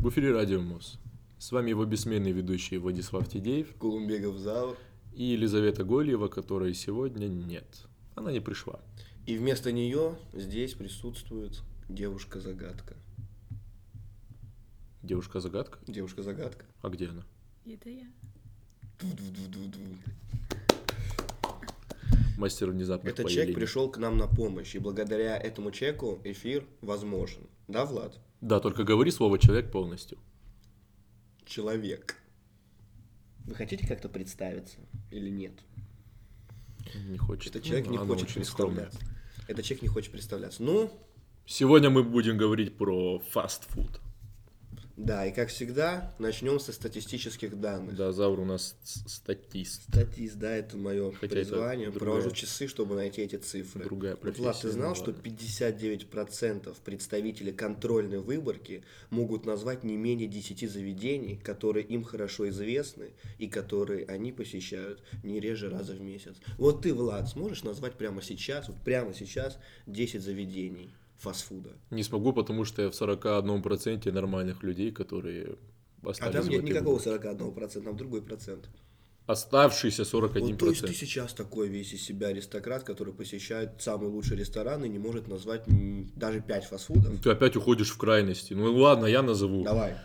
В эфире Радио МОЗ. С вами его бессменный ведущий Владислав Тидеев Кулумбегов Заур. и Елизавета Гольева, которой сегодня нет. Она не пришла. И вместо нее здесь присутствует девушка-загадка. Девушка-загадка? Девушка-загадка. А где она? Это я. Мастер внезапных Этот человек пришел к нам на помощь, и благодаря этому человеку эфир возможен. Да, Влад? Да, только говори слово «человек» полностью. Человек. Вы хотите как-то представиться или нет? Не хочет. Этот человек Ну, не хочет очень скромная. представляться. Этот человек не хочет представляться. Ну, Сегодня мы будем говорить про фастфуд. Да, и как всегда, начнем со статистических данных. Да, Заур у нас статист. Статист, да, это мое Хотя призвание. это Провожу другая- часы, чтобы найти эти цифры. другая Вот, Влад, ты профессия, знал, что ладно. 59% представителей контрольной выборки могут назвать не менее 10 заведений, которые им хорошо известны и которые они посещают не реже раза в месяц. Вот ты, Влад, сможешь назвать прямо сейчас, вот прямо сейчас 10 заведений фастфуда? Не смогу, потому что я в 41% нормальных людей, которые А остались там в нет никакого выборке. 41%, там другой процент. Оставшийся 41%. Вот, то есть ты сейчас такой весь из себя аристократ, который посещает самый лучший ресторан и не может назвать даже 5 фастфудов? Ты опять уходишь в крайности. Ну ладно, я назову. Давай.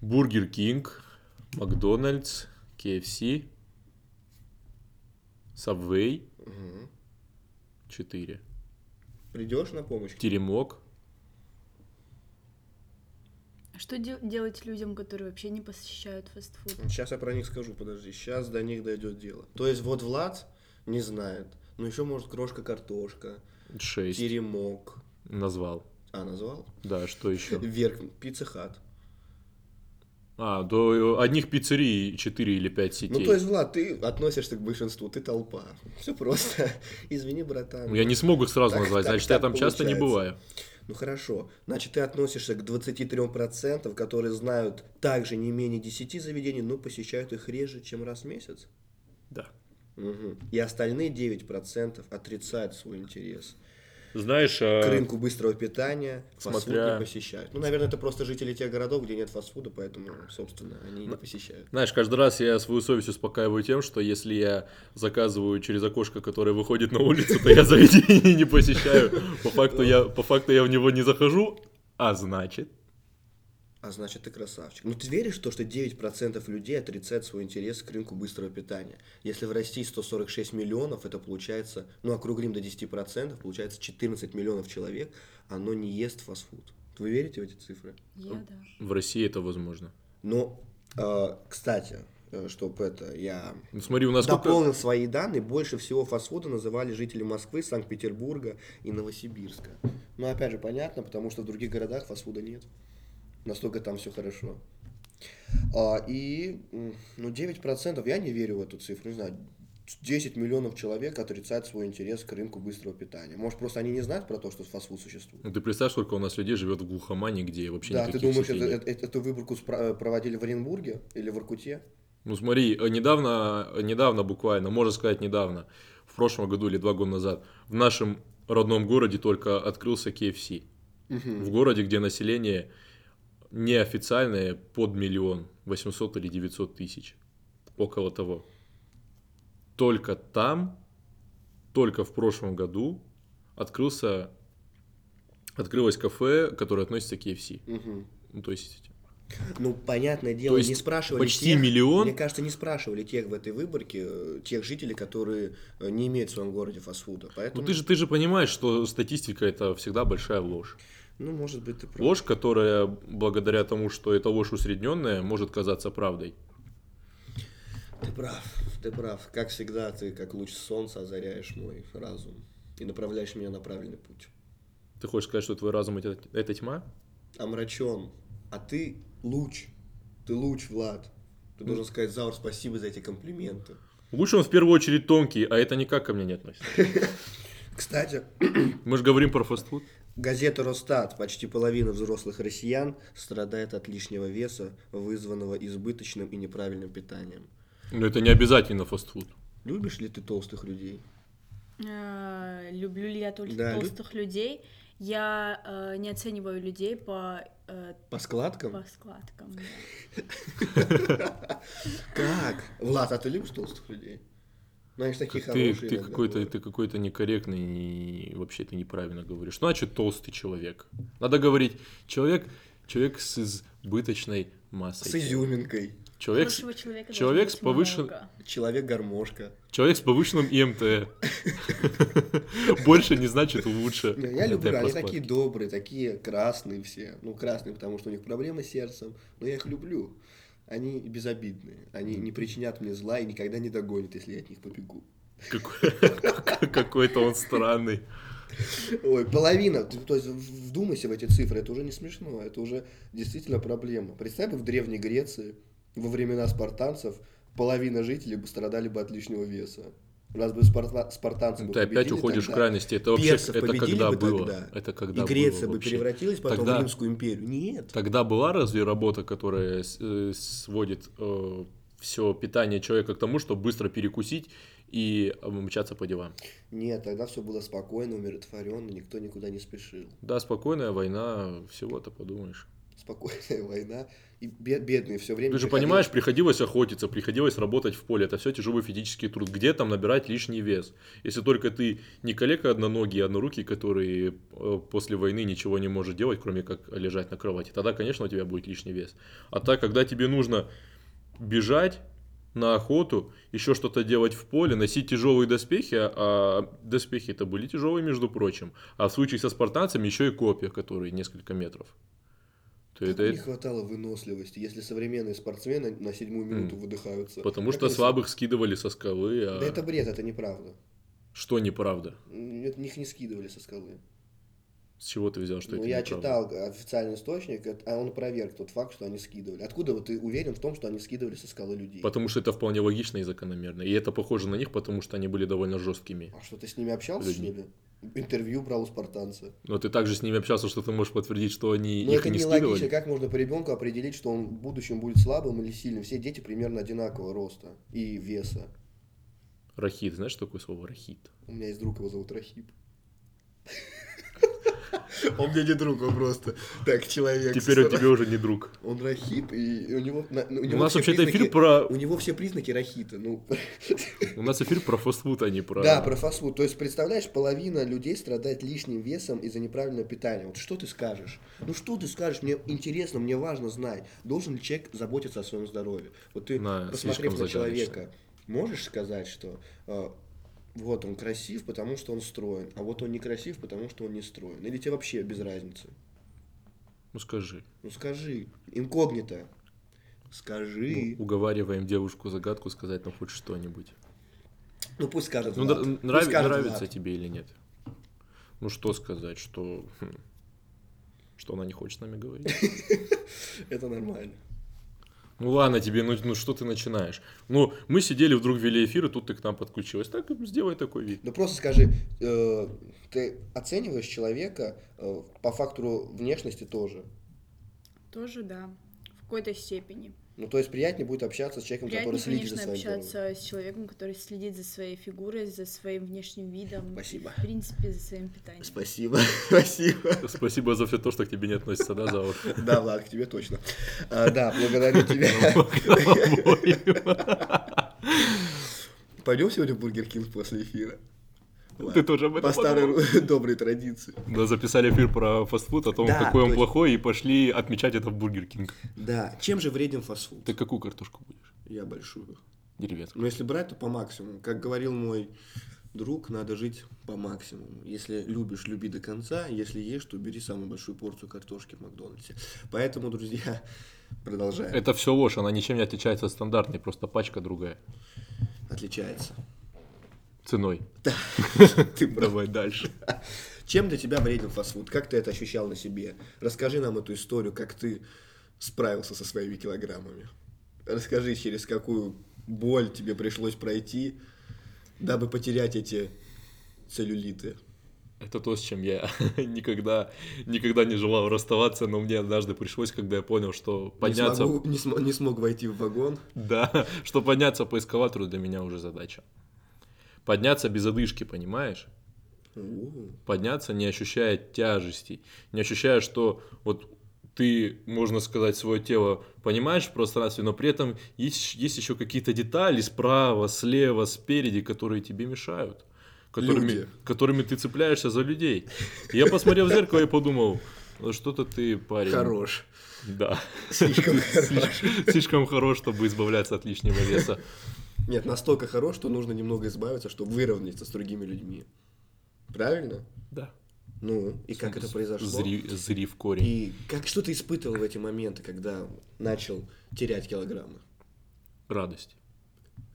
Бургер Кинг, Макдональдс, KFC, Subway, 4. Придешь на помощь? Теремок. А что де- делать людям, которые вообще не посещают фастфуд? Сейчас я про них скажу, подожди. Сейчас до них дойдет дело. То есть вот Влад не знает. Ну еще может крошка-картошка, 6. теремок. Назвал. А, назвал? Да, что еще? Вверх, пицца хат. А, до одних пиццерий 4 или 5 сетей. Ну, то есть, Влад, ты относишься к большинству, ты толпа. Все просто. Извини, братан. Ну, Я не смогу их сразу Так- назвать, так- значит, я так там часто не получается. бываю. Ну хорошо. Значит, ты относишься к 23%, которые знают также не менее 10 заведений, но посещают их реже, чем раз в месяц. Да. Мгм. И остальные 9% отрицают свой интерес Знаешь, к а, рынку быстрого питания, фастфуд смотря- не посещают. Ну, наверное, это просто жители тех городов, где нет фастфуда, поэтому, собственно, они не посещают. знаешь, каждый раз я свою совесть успокаиваю тем, что если я заказываю через окошко, которое выходит на улицу, то я заведение не посещаю. По факту я, по факту я в него не захожу, а значит... А значит, ты красавчик. Ну, ты веришь в то, что 9% людей отрицают свой интерес к рынку быстрого питания? Если в России 146 миллионов, это получается, ну, округлим до 10%, получается 14 миллионов человек, оно не ест фастфуд. Вы верите в эти цифры? Я да. В России это возможно. Но, э, кстати, чтобы это, я Ну, смотри, у нас сколько... дополнил свои данные, больше всего фастфуда называли жители Москвы, Санкт-Петербурга и Новосибирска. Ну, опять же, понятно, потому что в других городах фастфуда нет. Настолько там все хорошо. А, и, ну, 9%, я не верю в эту цифру, не знаю, 10 миллионов человек отрицают свой интерес к рынку быстрого питания. Может, просто они не знают про то, что фастфуд существует? Ну, ты представь, сколько у нас людей живет в глухомане, где вообще да, ты никаких думаешь, сетей это- это- эту выборку спра- проводили в Оренбурге или в Иркуте? Ну смотри, э, недавно, э, недавно буквально, можно сказать недавно, в прошлом году или два года назад, в нашем родном городе только открылся KFC. В городе, где население неофициальное под миллион, 800 или 900 тысяч, около того. Только там, только в прошлом году открылся, открылось кафе, которое относится к KFC. Мгм. Ну, то есть Ну, понятное дело, есть не спрашивали почти тех, миллион? Мне кажется, не спрашивали тех в этой выборке, э, тех жителей, которые э, не имеют в своем городе фастфуда. Поэтому, Ну ты же, ты же понимаешь, что статистика это всегда большая ложь. Ну, может быть, ты прав. Ложь, которая благодаря тому, что это ложь усредненная, может казаться правдой. Ты прав, ты прав. Как всегда, ты как луч солнца озаряешь мой разум и направляешь меня на правильный путь. Ты хочешь сказать, что твой разум это, это тьма? Омрачен, а ты луч. Ты луч, Влад. Ты должен сказать, Заур, спасибо за эти комплименты. Лучше он в первую очередь тонкий, а это никак ко мне не относится. Кстати, Мы же говорим про фастфуд. Газета «Росстат». Почти половина взрослых россиян страдает от лишнего веса, вызванного избыточным и неправильным питанием. Но это не обязательно фастфуд. Любишь ли ты толстых людей? А, Люблю ли я Да, лю- толстых людей? Я э, не оцениваю людей по э, По складкам? по складкам. Как? Влад, а ты любишь толстых людей? Знаешь, такие Ты, хорошие ты какой-то, ты какой-то некорректный, и вообще ты неправильно говоришь. Ну, а что толстый человек? Надо говорить, человек, человек с избыточной массой. С изюминкой. Человек, с- Хорошего человека человек с быть повышен- много. Человек-гармошка. человек с повышенным ИМТ. Больше не значит лучше. Не, Я Это люблю, они такие добрые, такие красные все. Ну, красные, потому что у них проблемы с сердцем, но я их люблю. Они безобидные, они не причинят мне зла и никогда не догонят, если я от них побегу. Какой- Какой-то он странный. Ой, половина, то есть вдумайся в эти цифры, это уже не смешно, это уже действительно проблема. Представь бы в Древней Греции, во времена спартанцев, половина жителей бы страдали бы от лишнего веса. Раз бы спарта- спартанцы бы Ты опять уходишь в тогда, крайности. Это вообще персов это когда бы было? тогда, Это когда и Греция было бы вообще? превратилась потом Тогда- в Римскую империю. Нет. Тогда была разве работа, которая э, сводит все питание человека к тому, чтобы быстро перекусить и э, мчаться по делам? Нет, тогда все было спокойно, умиротворенно, никто никуда не спешил. Да, спокойная война, всего-то подумаешь. Спокойная война. И бе- бедные все время. Ты же приходили- понимаешь, приходилось охотиться, приходилось работать в поле. Это все тяжелый физический труд. Где там набирать лишний вес? Если только ты не коллега одноногий, однорукий, который э, после войны ничего не может делать, кроме как лежать на кровати, тогда, конечно, у тебя будет лишний вес. А так, когда тебе нужно бежать на охоту, еще что-то делать в поле, носить тяжелые доспехи, а- а доспехи это были тяжелые, между прочим. А в случае со спартанцами еще и копья, которые несколько метров. То Как это- не хватало выносливости, если современные спортсмены на седьмую минуту выдыхаются. Потому Как что слабых скидывали со скалы, а Да это бред, это неправда. что неправда? М, это- Их не скидывали со скалы. С чего ты взял, что ну, это я неправда? читал официальный источник, а он проверк тот факт, что они скидывали. Откуда вот ты уверен в том, что они скидывали со скалы людей? Потому что это вполне логично и закономерно. И это похоже на них, потому что они были довольно жесткими. А что, ты с ними общался, Людьми. что ли? Интервью брал у спартанца. Но ты также с ними общался, что ты можешь подтвердить, что они Но их это не скидывали. логично. Как можно по ребенку определить, что он в будущем будет слабым или сильным? Все дети примерно одинакового роста и веса. Рахит, знаешь, что такое слово рахит? У меня есть друг, его зовут Рахип. Он мне не друг, он просто так человек. Теперь он тебе уже не друг. Он Рахип, и у него... на- у У него нас все вообще-то эфир про... У него все признаки Рахита. Ну, У нас эфир про фастфуд, а не про... да, про фастфуд. То есть, представляешь, половина людей страдает лишним весом из-за неправильного питания. Вот что ты скажешь? Ну, что ты скажешь? Мне интересно, мне важно знать, должен ли человек заботиться о своем здоровье. Вот ты, Да, посмотрев на человека, можешь сказать, что э, вот он красив, потому что он строен, а вот он некрасив, потому что он не строен? Или тебе вообще без разницы? Ну скажи. Ну, скажи. Инкогнито. Скажи. Ну, уговариваем девушку загадку сказать нам хоть что-нибудь. Ну, пусть скажет Ну, Влад. нрав- Пусть скажет нравится Влад. тебе или нет? Ну что сказать, что... хм, Что она не хочет с нами говорить? Это нормально. Ну ладно тебе, ну, ну что ты начинаешь? Ну, мы сидели, вдруг вели эфир, и тут ты к нам подключилась. Так, сделай такой вид. Ну просто скажи, э, ты оцениваешь человека э, по фактору внешности тоже. Тоже, да, в какой-то степени. Ну, то есть приятнее будет общаться с человеком, Приятнее, который следит за конечно, своим здоровьем. общаться с человеком, который следит за своей фигурой, за своим внешним видом. Спасибо. В принципе, за своим питанием. Спасибо, спасибо. Спасибо за все то, что к тебе не относится, да, Заур? Да, Влад, к тебе точно. А, да, благодарю тебя. Пойдем сегодня в Бургер Кинг после эфира? Ты тоже об этом По старой доброй традиции. Да, записали эфир про фастфуд, о том, Да, какой он плохой, и пошли отмечать это в Бургер Кинг. Да, чем же вреден фастфуд? Ты какую картошку будешь? Я большую. Деревенскую. Но если брать, то по максимуму. Как говорил мой друг, надо жить по максимуму. Если любишь, люби до конца. Если ешь, то бери самую большую порцию картошки в Макдональдсе. Поэтому, друзья, продолжаем. Это все ложь, она ничем не отличается от стандартной, просто пачка другая. Отличается. Ценой. Ты прав. Давай дальше. Чем для тебя вреден фастфуд? Как ты это ощущал на себе? Расскажи нам эту историю, как ты справился со своими килограммами. Расскажи, через какую боль тебе пришлось пройти, дабы потерять эти целлюлиты. Это то, с чем я никогда, никогда не желал расставаться, но мне однажды пришлось, когда я понял, что Не, подняться... смогу- не, см- не смог войти в вагон. Да, что подняться по эскалатору для меня уже задача. Подняться без одышки, понимаешь? Подняться, не ощущая тяжести, не ощущая, что вот ты, можно сказать, свое тело понимаешь в пространстве, но при этом есть, есть еще какие-то детали справа, слева, спереди, которые тебе мешают. Которыми, Люди. которыми ты цепляешься за людей. Я посмотрел в зеркало и подумал, «Ну, что-то ты, парень. Хорош. Да. Слишком хорош. Слишком хорош, чтобы избавляться от лишнего веса. Нет, настолько хорош, что нужно немного избавиться, чтобы выровняться с другими людьми. Правильно? Да. Ну, и как это произошло? Зри, зри в корень. И как что ты испытывал в эти моменты, когда начал терять килограммы? Радость.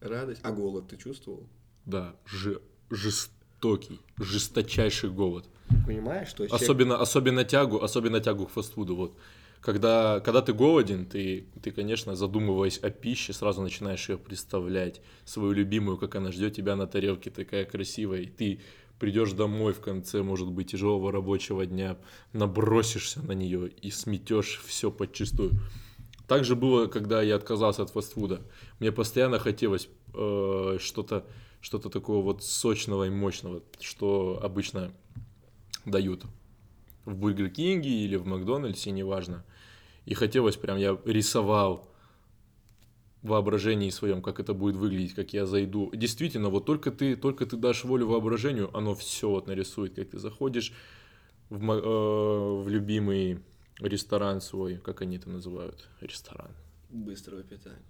Радость? А голод ты чувствовал? Да. Ж- жестокий, жесточайший голод. Понимаешь, что человек- Особенно, особенно тягу, особенно тягу к фастфуду. Вот. Когда, когда ты голоден, ты, ты, конечно, задумываясь о пище, сразу начинаешь ее представлять, свою любимую, как она ждет тебя на тарелке, такая красивая, и ты придешь домой в конце, может быть, тяжелого рабочего дня, набросишься на нее и сметешь все подчистую. Так же было, когда я отказался от фастфуда. Мне постоянно хотелось э, что-то что такого вот сочного и мощного, что обычно дают в Бургер Кинге или в Макдональдсе, неважно. И хотелось прям, я рисовал воображении своем, как это будет выглядеть, как я зайду. Действительно, вот только ты, только ты дашь волю воображению, оно все вот нарисует, как ты заходишь в, э, в любимый ресторан свой, как они это называют, ресторан. быстрого питания.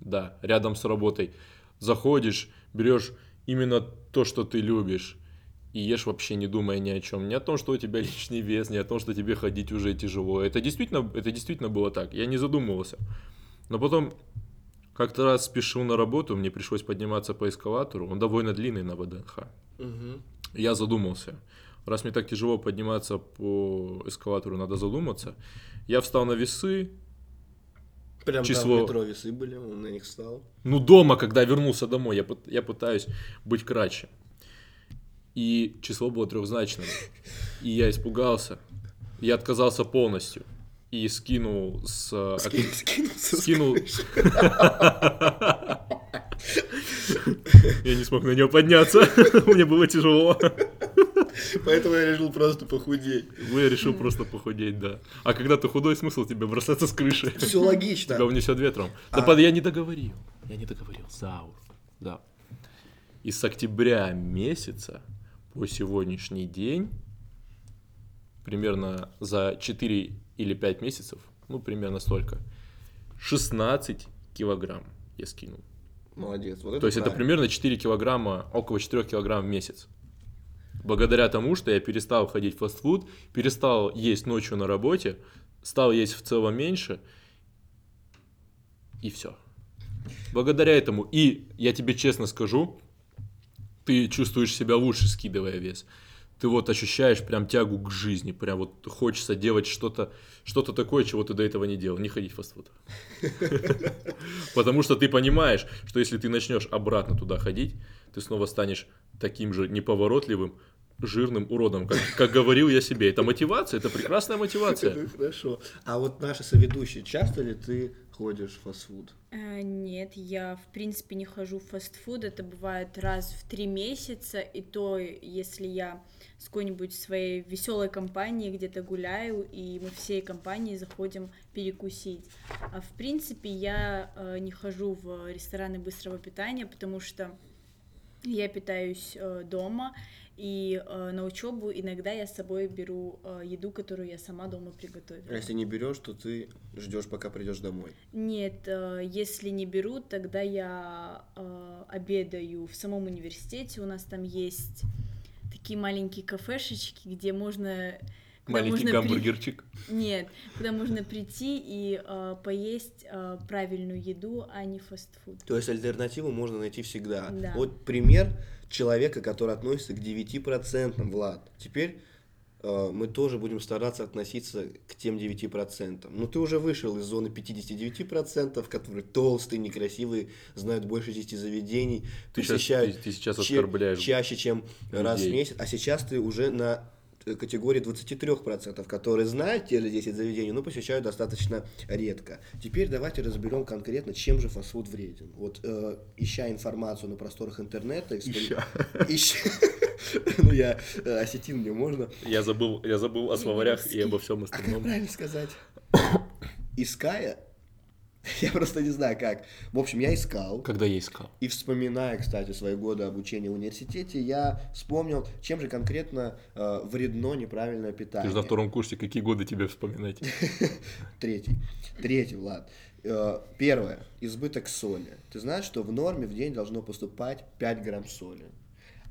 Да, рядом с работой. Заходишь, берешь именно то, что ты любишь, и ешь вообще не думая ни о чем. Не о том, что у тебя лишний вес, не о том, что тебе ходить уже тяжело. Это действительно, это действительно было так. Я не задумывался. Но потом как-то раз спешил на работу, мне пришлось подниматься по эскалатору. Он довольно длинный на ВДНХ. Мгм. Я задумался. Раз мне так тяжело подниматься по эскалатору, надо задуматься. Я встал на весы, Прям Число- там метро весы были, он на них встал. Ну, дома, когда вернулся домой, я, я пытаюсь быть краче. И число было трехзначным. И я испугался. Я отказался полностью. И скинул с... э, Скин- скинулся с скинул... Я не смог на нее подняться. Мне было тяжело. Поэтому я решил просто похудеть. Я решил просто похудеть, да. А когда ты худой, смысл тебе бросаться с крыши? Все логично. Тебя унесет ветром. Да А- под- я не договорил. Я не договорил. Заур. Да. И с октября месяца по сегодняшний день, примерно за 4 или 5 месяцев, ну, примерно столько, 16 килограмм я скинул. Молодец. Вот То есть это правильно. примерно 4 килограмма, около 4 килограмм в месяц. Благодаря тому, что я перестал ходить в фастфуд, перестал есть ночью на работе, стал есть в целом меньше, и все. Благодаря этому, и я тебе честно скажу, ты чувствуешь себя лучше, скидывая вес. Ты вот ощущаешь прям тягу к жизни, прям вот хочется делать что-то что такое, чего ты до этого не делал, не ходить в фастфуд. Потому что ты понимаешь, что если ты начнешь обратно туда ходить, ты снова станешь таким же неповоротливым, жирным уродом, как, как говорил я себе. Это мотивация, это прекрасная мотивация. Ну, Хорошо. А вот наши соведущие, часто ли ты ходишь в фастфуд? Э, Нет, я в принципе не хожу в фастфуд, это бывает раз в три месяца, и то, если я с какой-нибудь своей веселой компанией где-то гуляю, и мы всей компанией заходим перекусить. А в принципе я э, не хожу в рестораны быстрого питания, потому что я питаюсь э, дома, и э, на учебу иногда я с собой беру э, еду, которую я сама дома приготовила. А если не берешь, то ты ждешь, пока придешь домой. Нет, э, если не берут, тогда я э, обедаю в самом университете. У нас там есть такие маленькие кафешечки, где можно... куда Маленький можно при- гамбургерчик. Нет, куда можно прийти и э, поесть э, правильную еду, а не фастфуд. То есть альтернативу можно найти всегда. Да. Вот пример человека, который относится к 9%, Влад. Теперь э, мы тоже будем стараться относиться к тем 9%. Ну, ты уже вышел из зоны 59%, которые толстые, некрасивые, знают больше 10 заведений, Ты сейчас, ты, ты сейчас оскорбляешь. чаще, чем раз в людей. месяц. А сейчас ты уже на категории 23%, которые знают те же 10 заведений, но посещают достаточно редко. Теперь давайте разберем конкретно, чем же фастфуд вреден. Вот э, ища информацию на просторах интернета... экспери- Ища. Ну, я э, осетин, мне можно. Я забыл, я забыл о словарях и обо всем остальном. правильно сказать? иская, я просто не знаю как. В общем, я искал. Когда я искал. И вспоминая, кстати, свои годы обучения в университете, я вспомнил, чем же конкретно э, вредно неправильное питание. Ты же на втором курсе, какие годы тебе вспоминать? Третий. Третий, Влад. Э, Первое. Избыток соли. Ты знаешь, что в норме в день должно поступать 5 грамм соли.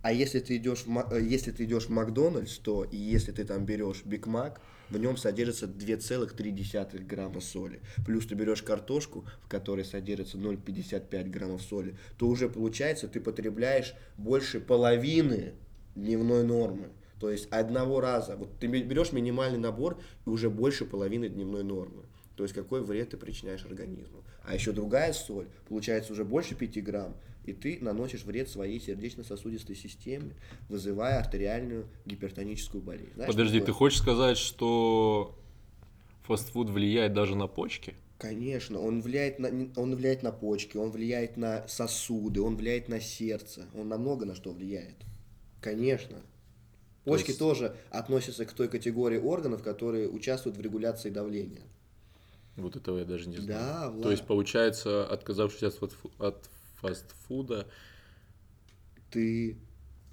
А если ты идешь э, если ты идешь в Макдональдс, то и если ты там берешь Биг Мак, в нем содержится 2,3 грамма соли. Плюс ты берешь картошку, в которой содержится 0,55 граммов соли, то уже получается ты потребляешь больше половины дневной нормы. То есть одного раза. Вот ты берешь минимальный набор и уже больше половины дневной нормы. То есть какой вред ты причиняешь организму. А еще другая соль, получается уже больше 5 грамм, и ты наносишь вред своей сердечно-сосудистой системе, вызывая артериальную гипертоническую болезнь. Знаешь, Подожди, такое? ты хочешь сказать, что фастфуд влияет даже на почки? Конечно, он влияет на, он влияет на почки, он влияет на сосуды, он влияет на сердце, он на много на что влияет. Конечно. Почки есть- тоже относятся к той категории органов, которые участвуют в регуляции давления. Вот этого я даже не знаю. Да, Влад. То есть, получается, отказавшись от, фастфу- от фастфуда, ты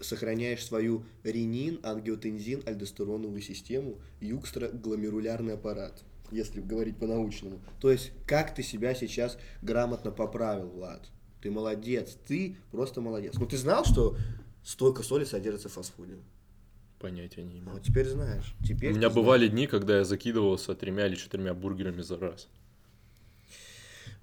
сохраняешь свою ренин, ангиотензин, альдостероновую систему и укстрагломерулярный аппарат, если говорить по-научному. То есть, как ты себя сейчас грамотно поправил, Влад? Ты молодец, ты просто молодец. Ну, ты знал, что столько соли содержится в фастфуде? понятия не имею. вот теперь знаешь. Теперь У меня знаешь. бывали дни, когда я закидывался тремя или четырьмя бургерами за раз.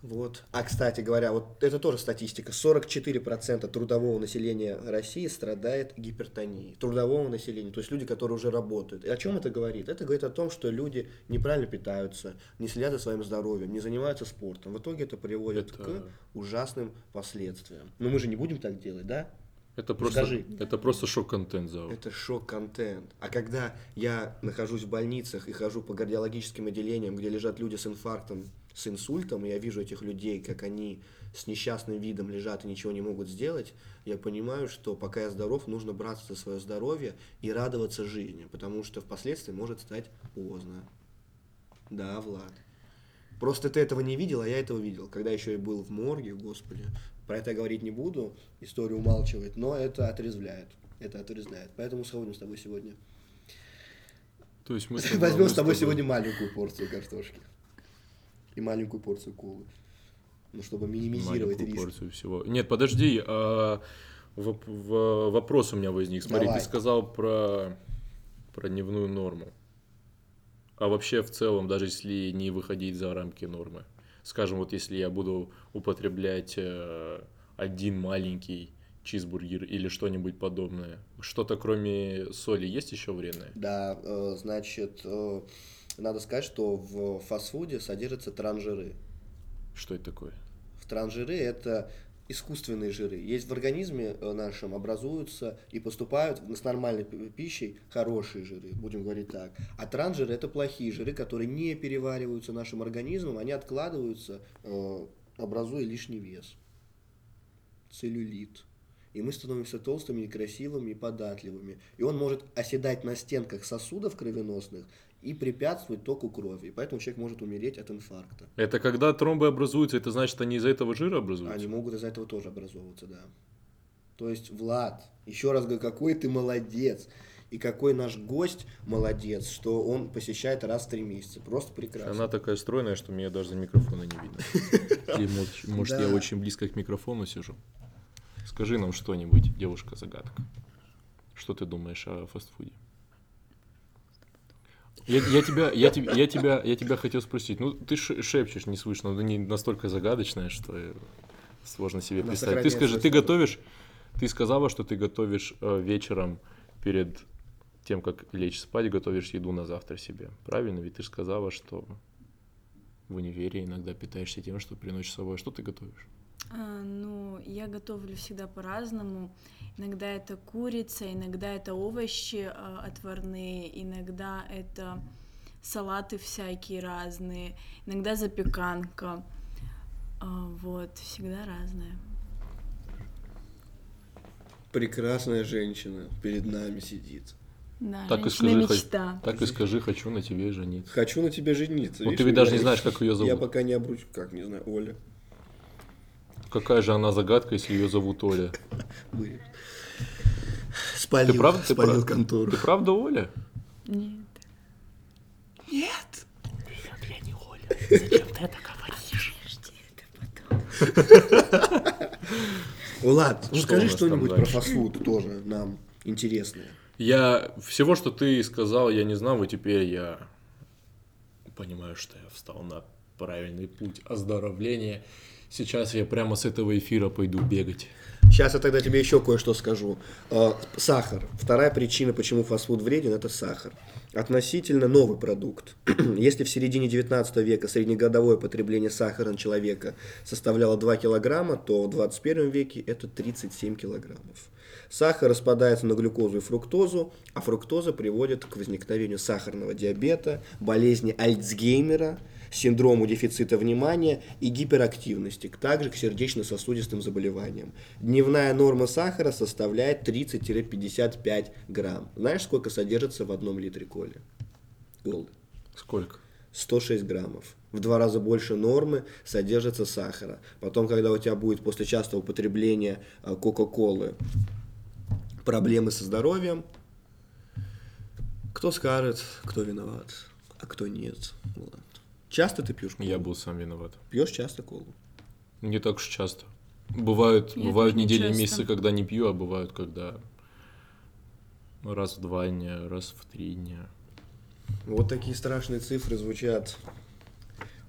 Вот. А, кстати говоря, вот это тоже статистика. 44% трудового населения России страдает гипертонией. Трудового населения, то есть люди, которые уже работают. И о чем это говорит? Это говорит о том, что люди неправильно питаются, не следят за своим здоровьем, не занимаются спортом. В итоге это приводит Это- к ужасным последствиям. Но мы же не будем так делать, да? Это просто, Скажи. это просто шок-контент зал. Это шок-контент. А когда я нахожусь в больницах и хожу по кардиологическим отделениям, где лежат люди с инфарктом, с инсультом, и я вижу этих людей, как они с несчастным видом лежат и ничего не могут сделать, я понимаю, что пока я здоров, нужно браться за свое здоровье и радоваться жизни, потому что впоследствии может стать поздно. Да, Влад. Просто ты этого не видел, а я этого видел. Когда еще и был в морге, господи. Про это я говорить не буду, история умалчивает, но это отрезвляет. Это отрезвляет. Поэтому сходим с тобой сегодня. То есть мы с тобой- Возьмем мы с тобой сегодня маленькую порцию картошки. И маленькую порцию колы. Ну, чтобы минимизировать маленькую риск. порцию всего. Нет, подожди, а, воп- в- вопрос у меня возник. Смотри, Давай. ты сказал про, про дневную норму. А вообще в целом, даже если не выходить за рамки нормы, скажем, вот если я буду употреблять э, один маленький чизбургер или что-нибудь подобное, что-то кроме соли есть еще вредное? Да, э, значит, э, надо сказать, что в фастфуде содержатся транжиры. Что это такое? В транжиры это искусственные жиры. Есть в организме э, нашем образуются и поступают с нормальной пи- пищей хорошие жиры, будем говорить так. А транжиры это плохие жиры, которые не перевариваются нашим организмом, они откладываются, э, образуя лишний вес. Целлюлит. И мы становимся толстыми, некрасивыми и податливыми. И он может оседать на стенках сосудов кровеносных и препятствовать току крови. И поэтому человек может умереть от инфаркта. Это когда тромбы образуются, это значит, они из-за этого жира образуются? Они могут из-за этого тоже образовываться, да. То есть, Влад, еще раз говорю, какой ты молодец. И какой наш гость молодец, что он посещает раз в три месяца. Просто прекрасно. Она такая стройная, что меня даже за микрофона не видно. Может, я очень близко к микрофону сижу. Скажи нам что-нибудь, девушка-загадка. Что ты думаешь о фастфуде? Я, я тебя, я, тебя, я, тебя, я тебя хотел спросить. Ну, ты шепчешь, не слышно, но не настолько загадочное, что сложно себе представить. Ты скажи, ты готовишь, ты сказала, что ты готовишь э, вечером перед тем, как лечь спать, готовишь еду на завтра себе. Правильно? Ведь ты же сказала, что в универе иногда питаешься тем, что приносишь с собой. Что ты готовишь? А, ну, я готовлю всегда по-разному. Иногда это курица, иногда это овощи а, отварные, иногда это салаты всякие разные, иногда запеканка. А, вот, всегда разное. Прекрасная женщина перед нами сидит. Да, Так и женщина скажи, мечта. Так и скажи, хочу на тебе жениться. Хочу на тебе жениться. Вот Видишь, ты ведь даже не знаешь, как ее Я зовут. пока не обруч... Как, не знаю, Оля. Какая же она загадка, если ее зовут Оля? Спалил, Ты правда- ты спалил прав- контору. Ты правда Оля? Нет. Нет. Я не Оля. Зачем ты это говоришь? Влад, ну Что у скажи что-нибудь про фастфуд тоже нам интересное. Я всего, что ты сказал, я не знал, и теперь я понимаю, что я встал на правильный путь оздоровления. Сейчас я прямо с этого эфира пойду бегать. Сейчас я тогда тебе еще кое-что скажу. Э, Сахар. Вторая причина, почему фастфуд вреден, это сахар. Относительно новый продукт. Если в середине 19 века среднегодовое потребление сахара на человека составляло 2 килограмма, то в 21 веке это 37 килограммов. Сахар распадается на глюкозу и фруктозу, а фруктоза приводит к возникновению сахарного диабета, болезни Альцгеймера, синдрому дефицита внимания и гиперактивности, также к сердечно-сосудистым заболеваниям. Дневная норма сахара составляет 30-55 грамм. Знаешь, сколько содержится в одном литре коли? Голд. Сколько? 106 граммов. В два раза больше нормы содержится сахара. Потом, когда у тебя будет после частого употребления э, Кока-Колы проблемы со здоровьем, кто скажет, кто виноват, а кто нет. Вот. Часто ты пьешь колу? Я был сам виноват. Пьешь часто колу? Не так уж часто. Бывают, Я бывают недели, часто. месяцы, когда не пью, а бывают, когда раз в два дня, раз в три дня. Вот такие страшные цифры звучат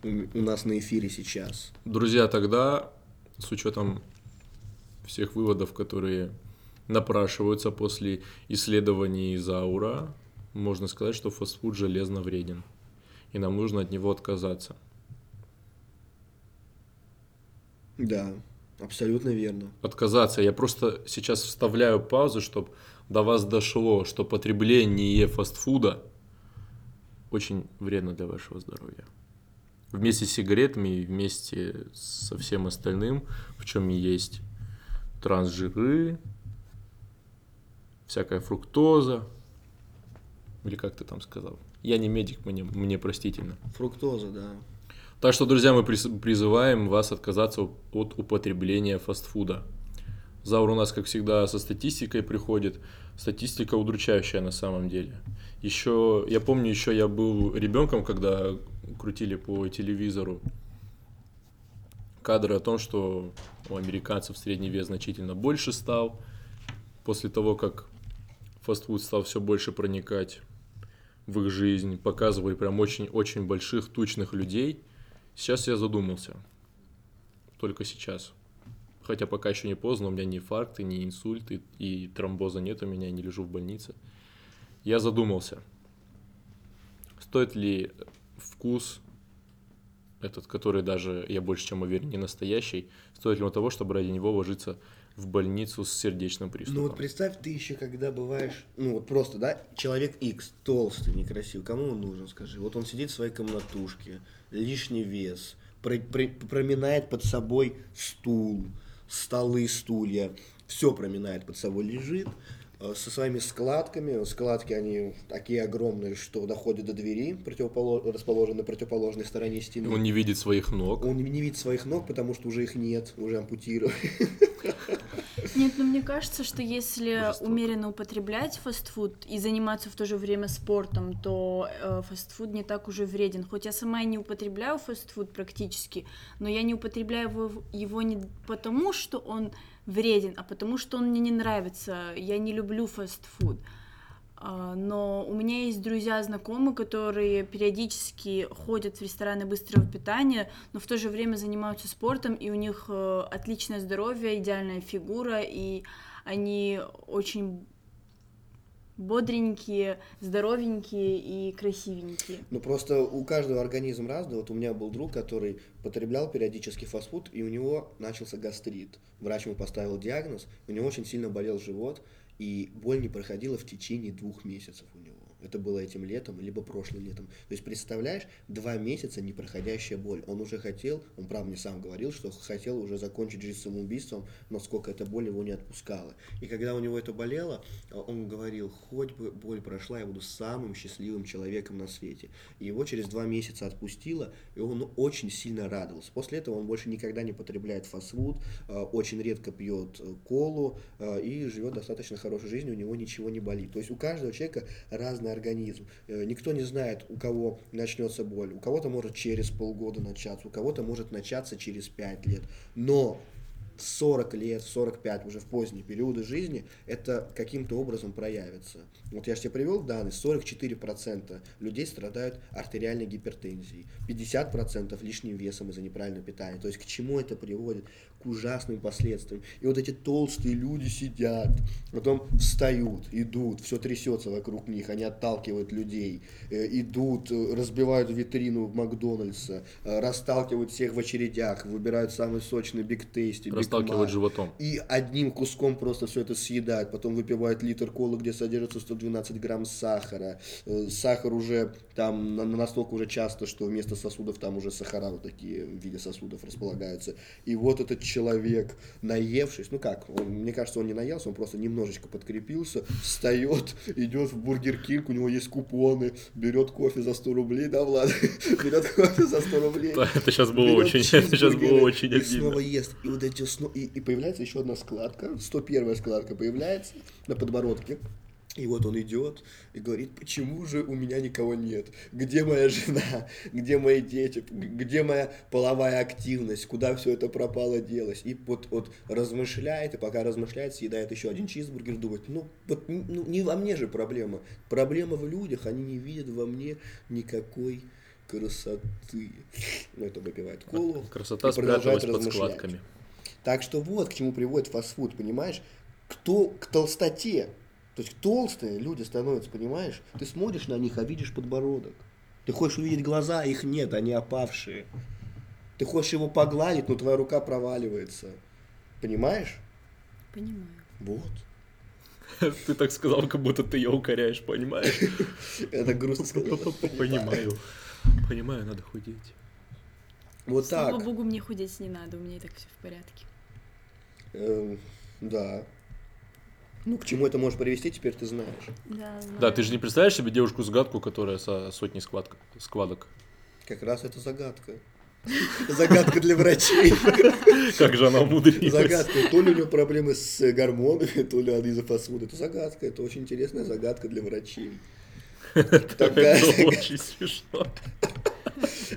у, у нас на эфире сейчас. Друзья, тогда, с учетом всех выводов, которые напрашиваются после исследований Заура, можно сказать, что фастфуд железно вреден. И нам нужно от него отказаться. Да, абсолютно верно. Отказаться. Я просто сейчас вставляю паузу, чтобы до вас дошло, что потребление фастфуда очень вредно для вашего здоровья. Вместе с сигаретами и вместе со всем остальным, в чем есть трансжиры, всякая фруктоза, или как ты там сказал. Я не медик, мне, мне простительно. Фруктоза, да. Так что, друзья, мы призываем вас отказаться от употребления фастфуда. Заур у нас, как всегда, со статистикой приходит. Статистика удручающая на самом деле. Еще, я помню, еще я был ребенком, когда крутили по телевизору кадры о том, что у американцев средний вес значительно больше стал. После того, как фастфуд стал все больше проникать в их жизнь, показывали прям очень-очень больших, тучных людей. Сейчас я задумался. Только сейчас. Хотя пока еще не поздно, у меня ни инфаркты, ни инсульты, и тромбоза нет у меня, я не лежу в больнице. Я задумался, стоит ли вкус этот, который даже, я больше чем уверен, не настоящий, стоит ли он того, чтобы ради него ложиться в больницу с сердечным приступом? Ну вот представь, ты еще когда бываешь, ну вот просто, да, человек X, толстый, некрасивый, кому он нужен, скажи? Вот он сидит в своей комнатушке, лишний вес, про- про- проминает под собой стул, столы, стулья, все проминает под собой, лежит со своими складками, складки они такие огромные, что доходят до двери, противополо- расположенной на противоположной стороне стены. Он не видит своих ног. Он не видит своих ног, потому что уже их нет, уже ампутировали. Нет, но мне кажется, что если Жестоко. умеренно употреблять фастфуд и заниматься в то же время спортом, то э, фастфуд не так уже вреден. Хоть я сама и не употребляю фастфуд практически, но я не употребляю его, его не потому, что он вреден, а потому что он мне не нравится. Я не люблю фастфуд. Но у меня есть друзья, знакомые, которые периодически ходят в рестораны быстрого питания, но в то же время занимаются спортом, и у них э, отличное здоровье, идеальная фигура, и они очень бодренькие, здоровенькие и красивенькие. Ну просто у каждого организм разный. Вот у меня был друг, который потреблял периодически фастфуд, и у него начался гастрит. Врач ему поставил диагноз, у него очень сильно болел живот, и боль не проходила в течение двух месяцев у него. Это было этим летом, либо прошлым летом. То есть, представляешь, два месяца непроходящая боль. Он уже хотел, он, правда, мне сам говорил, что хотел уже закончить жизнь самоубийством, но сколько эта боль его не отпускала. И когда у него это болело, он говорил, хоть бы боль прошла, я буду самым счастливым человеком на свете. И его через два месяца отпустило, и он очень сильно радовался. После этого он больше никогда не потребляет фастфуд, э, очень редко пьет э, колу э, и живет достаточно хорошей жизнью, у него ничего не болит. То есть у каждого человека разная разный организм. Э, никто не знает, у кого начнется боль. У кого-то может через полгода начаться, у кого-то может начаться через 5 лет. Но 40 лет, 45, уже в поздние периоды жизни, это каким-то образом проявится. Вот я же тебе привел данные, 44% людей страдают артериальной гипертензией, 50% лишним весом из-за неправильного питания. То есть к чему это приводит? К ужасным последствиям. И вот эти толстые люди сидят, потом встают, идут, все трясется вокруг них, они отталкивают людей, э, идут, э, разбивают витрину Макдональдса, э, расталкивают всех в очередях, выбирают самый сочный биг тейсти, Расталкивают животом. И одним куском просто все это съедают, потом выпивают литр колы, где содержится 112 грамм сахара. Сахар уже там настолько уже часто, что вместо сосудов там уже сахара вот такие в виде сосудов располагаются. И вот этот человек, наевшись, ну как, он, мне кажется, он не наелся, он просто немножечко подкрепился, встает, идет в Бургер Кинг, у него есть купоны, берет кофе за 100 рублей, да, Влад? Берет кофе за 100 рублей. Это сейчас было очень, это сейчас было очень И снова ест. И вот эти и, и появляется еще одна складка, 101 складка появляется на подбородке. И вот он идет и говорит, почему же у меня никого нет? Где моя жена? Где мои дети? Где моя половая активность? Куда все это пропало делось? И вот, вот размышляет, и пока размышляет, съедает еще один чизбургер, думает, ну, вот ну, не во мне же проблема. Проблема в людях, они не видят во мне никакой красоты. Ну, это выпивает колу. Красота спряталась под складками. Так что вот к чему приводит фастфуд, понимаешь? Кто к толстоте то есть толстые люди становятся, понимаешь? Ты смотришь на них, а видишь подбородок. Ты хочешь увидеть глаза, а их нет, они опавшие. Ты хочешь его погладить, но твоя рука проваливается. Понимаешь? Понимаю. Вот. Ты так сказал, как будто ты ее укоряешь, понимаешь? Это грустно Понимаю. Понимаю, надо худеть. Вот так. Слава богу, мне худеть не надо, у меня и так все в порядке. Эм, да. Ну, к чему это может привести, теперь ты знаешь. Да, знаю. да, ты же не представляешь себе девушку-загадку, которая со сотней складок, складок. Как раз это загадка. Загадка для врачей. Как же она умудрилась. Загадка. То ли у нее проблемы с гормонами, то ли из-за фастфуда. Это загадка. Это очень интересная загадка для врачей. Такая... Это очень смешно.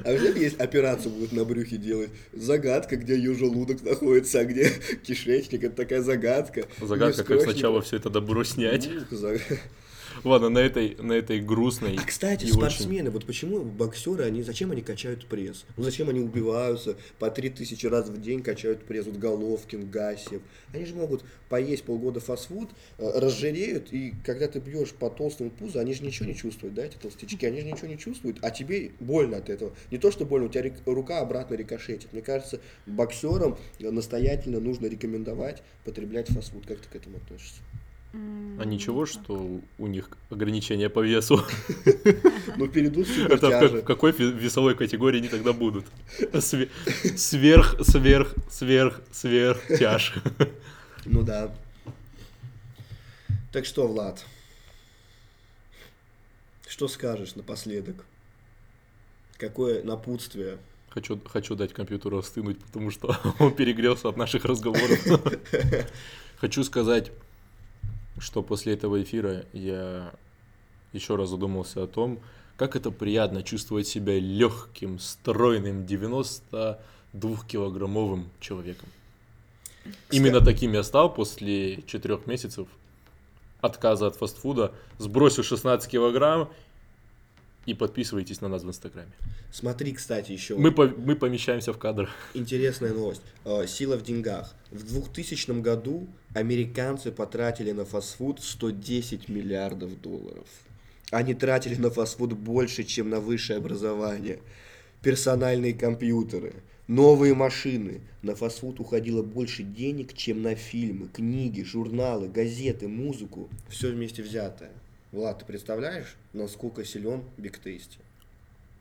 А вообще есть операцию будут на брюхе делать. Загадка, где ее желудок находится, а где кишечник. Это такая загадка. Загадка, как сначала все это добро снять. Ладно, на этой, на этой грустной. А кстати, спортсмены, очень... вот почему боксеры, они зачем они качают пресс? Ну зачем они убиваются по 3000 раз в день качают пресс? Вот Головкин, Гасев. Они же могут поесть полгода фастфуд, э, разжиреют, и когда ты бьешь по толстому пузу, они же ничего не чувствуют, да, эти толстячки, они же ничего не чувствуют, а тебе больно от этого. Не то, что больно, у тебя рука обратно рикошетит. Мне кажется, боксерам настоятельно нужно рекомендовать потреблять фастфуд. Как ты к этому относишься? А ничего, что у них ограничения по весу? Ну, перейдут Это в какой весовой категории они тогда будут? Сверх, сверх, сверх, сверх тяж. Ну да. Так что, Влад, что скажешь напоследок? Какое напутствие? Хочу, хочу дать компьютеру остынуть, потому что он перегрелся от наших разговоров. Хочу сказать что после этого эфира я еще раз задумался о том, как это приятно чувствовать себя легким, стройным, 92-килограммовым человеком. Именно таким я стал после четырех месяцев отказа от фастфуда. Сбросил 16 килограмм и подписывайтесь на нас в Инстаграме. Смотри, кстати, еще. Мы, по, мы помещаемся в кадр. Интересная новость. Э, сила в деньгах. В 2000 году американцы потратили на фастфуд 110 миллиардов долларов. Они тратили на фастфуд больше, чем на высшее образование. Персональные компьютеры, новые машины. На фастфуд уходило больше денег, чем на фильмы, книги, журналы, газеты, музыку. Все вместе взятое. Влад, ты представляешь, насколько силен Биг Тейсти?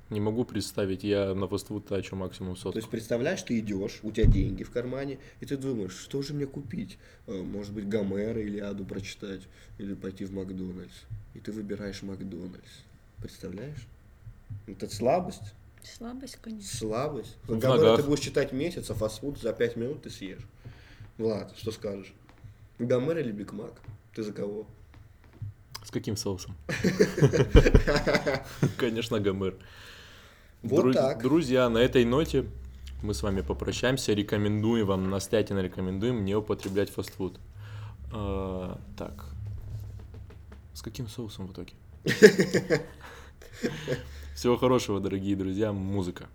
Не могу представить, я на фастфуд трачу максимум То сотку. есть, представляешь, ты идешь, у тебя деньги в кармане, и ты думаешь, что же мне купить? Э, Может быть, Гомера или Аду прочитать, или пойти в Макдональдс. И ты выбираешь Макдональдс. Представляешь? Это слабость. Слабость, конечно. Слабость. Гомера ты будешь читать месяц, а фастфуд за 5 минут ты съешь. Влад, что скажешь? Гомер или Биг Мак? Ты за кого? С каким соусом? Конечно, Гомер. Вот Друз- так. Друзья, на этой ноте мы с вами попрощаемся. Рекомендуем вам, настоятельно рекомендуем не употреблять фастфуд. А, так. С каким соусом в итоге? Всего хорошего, дорогие друзья. Музыка.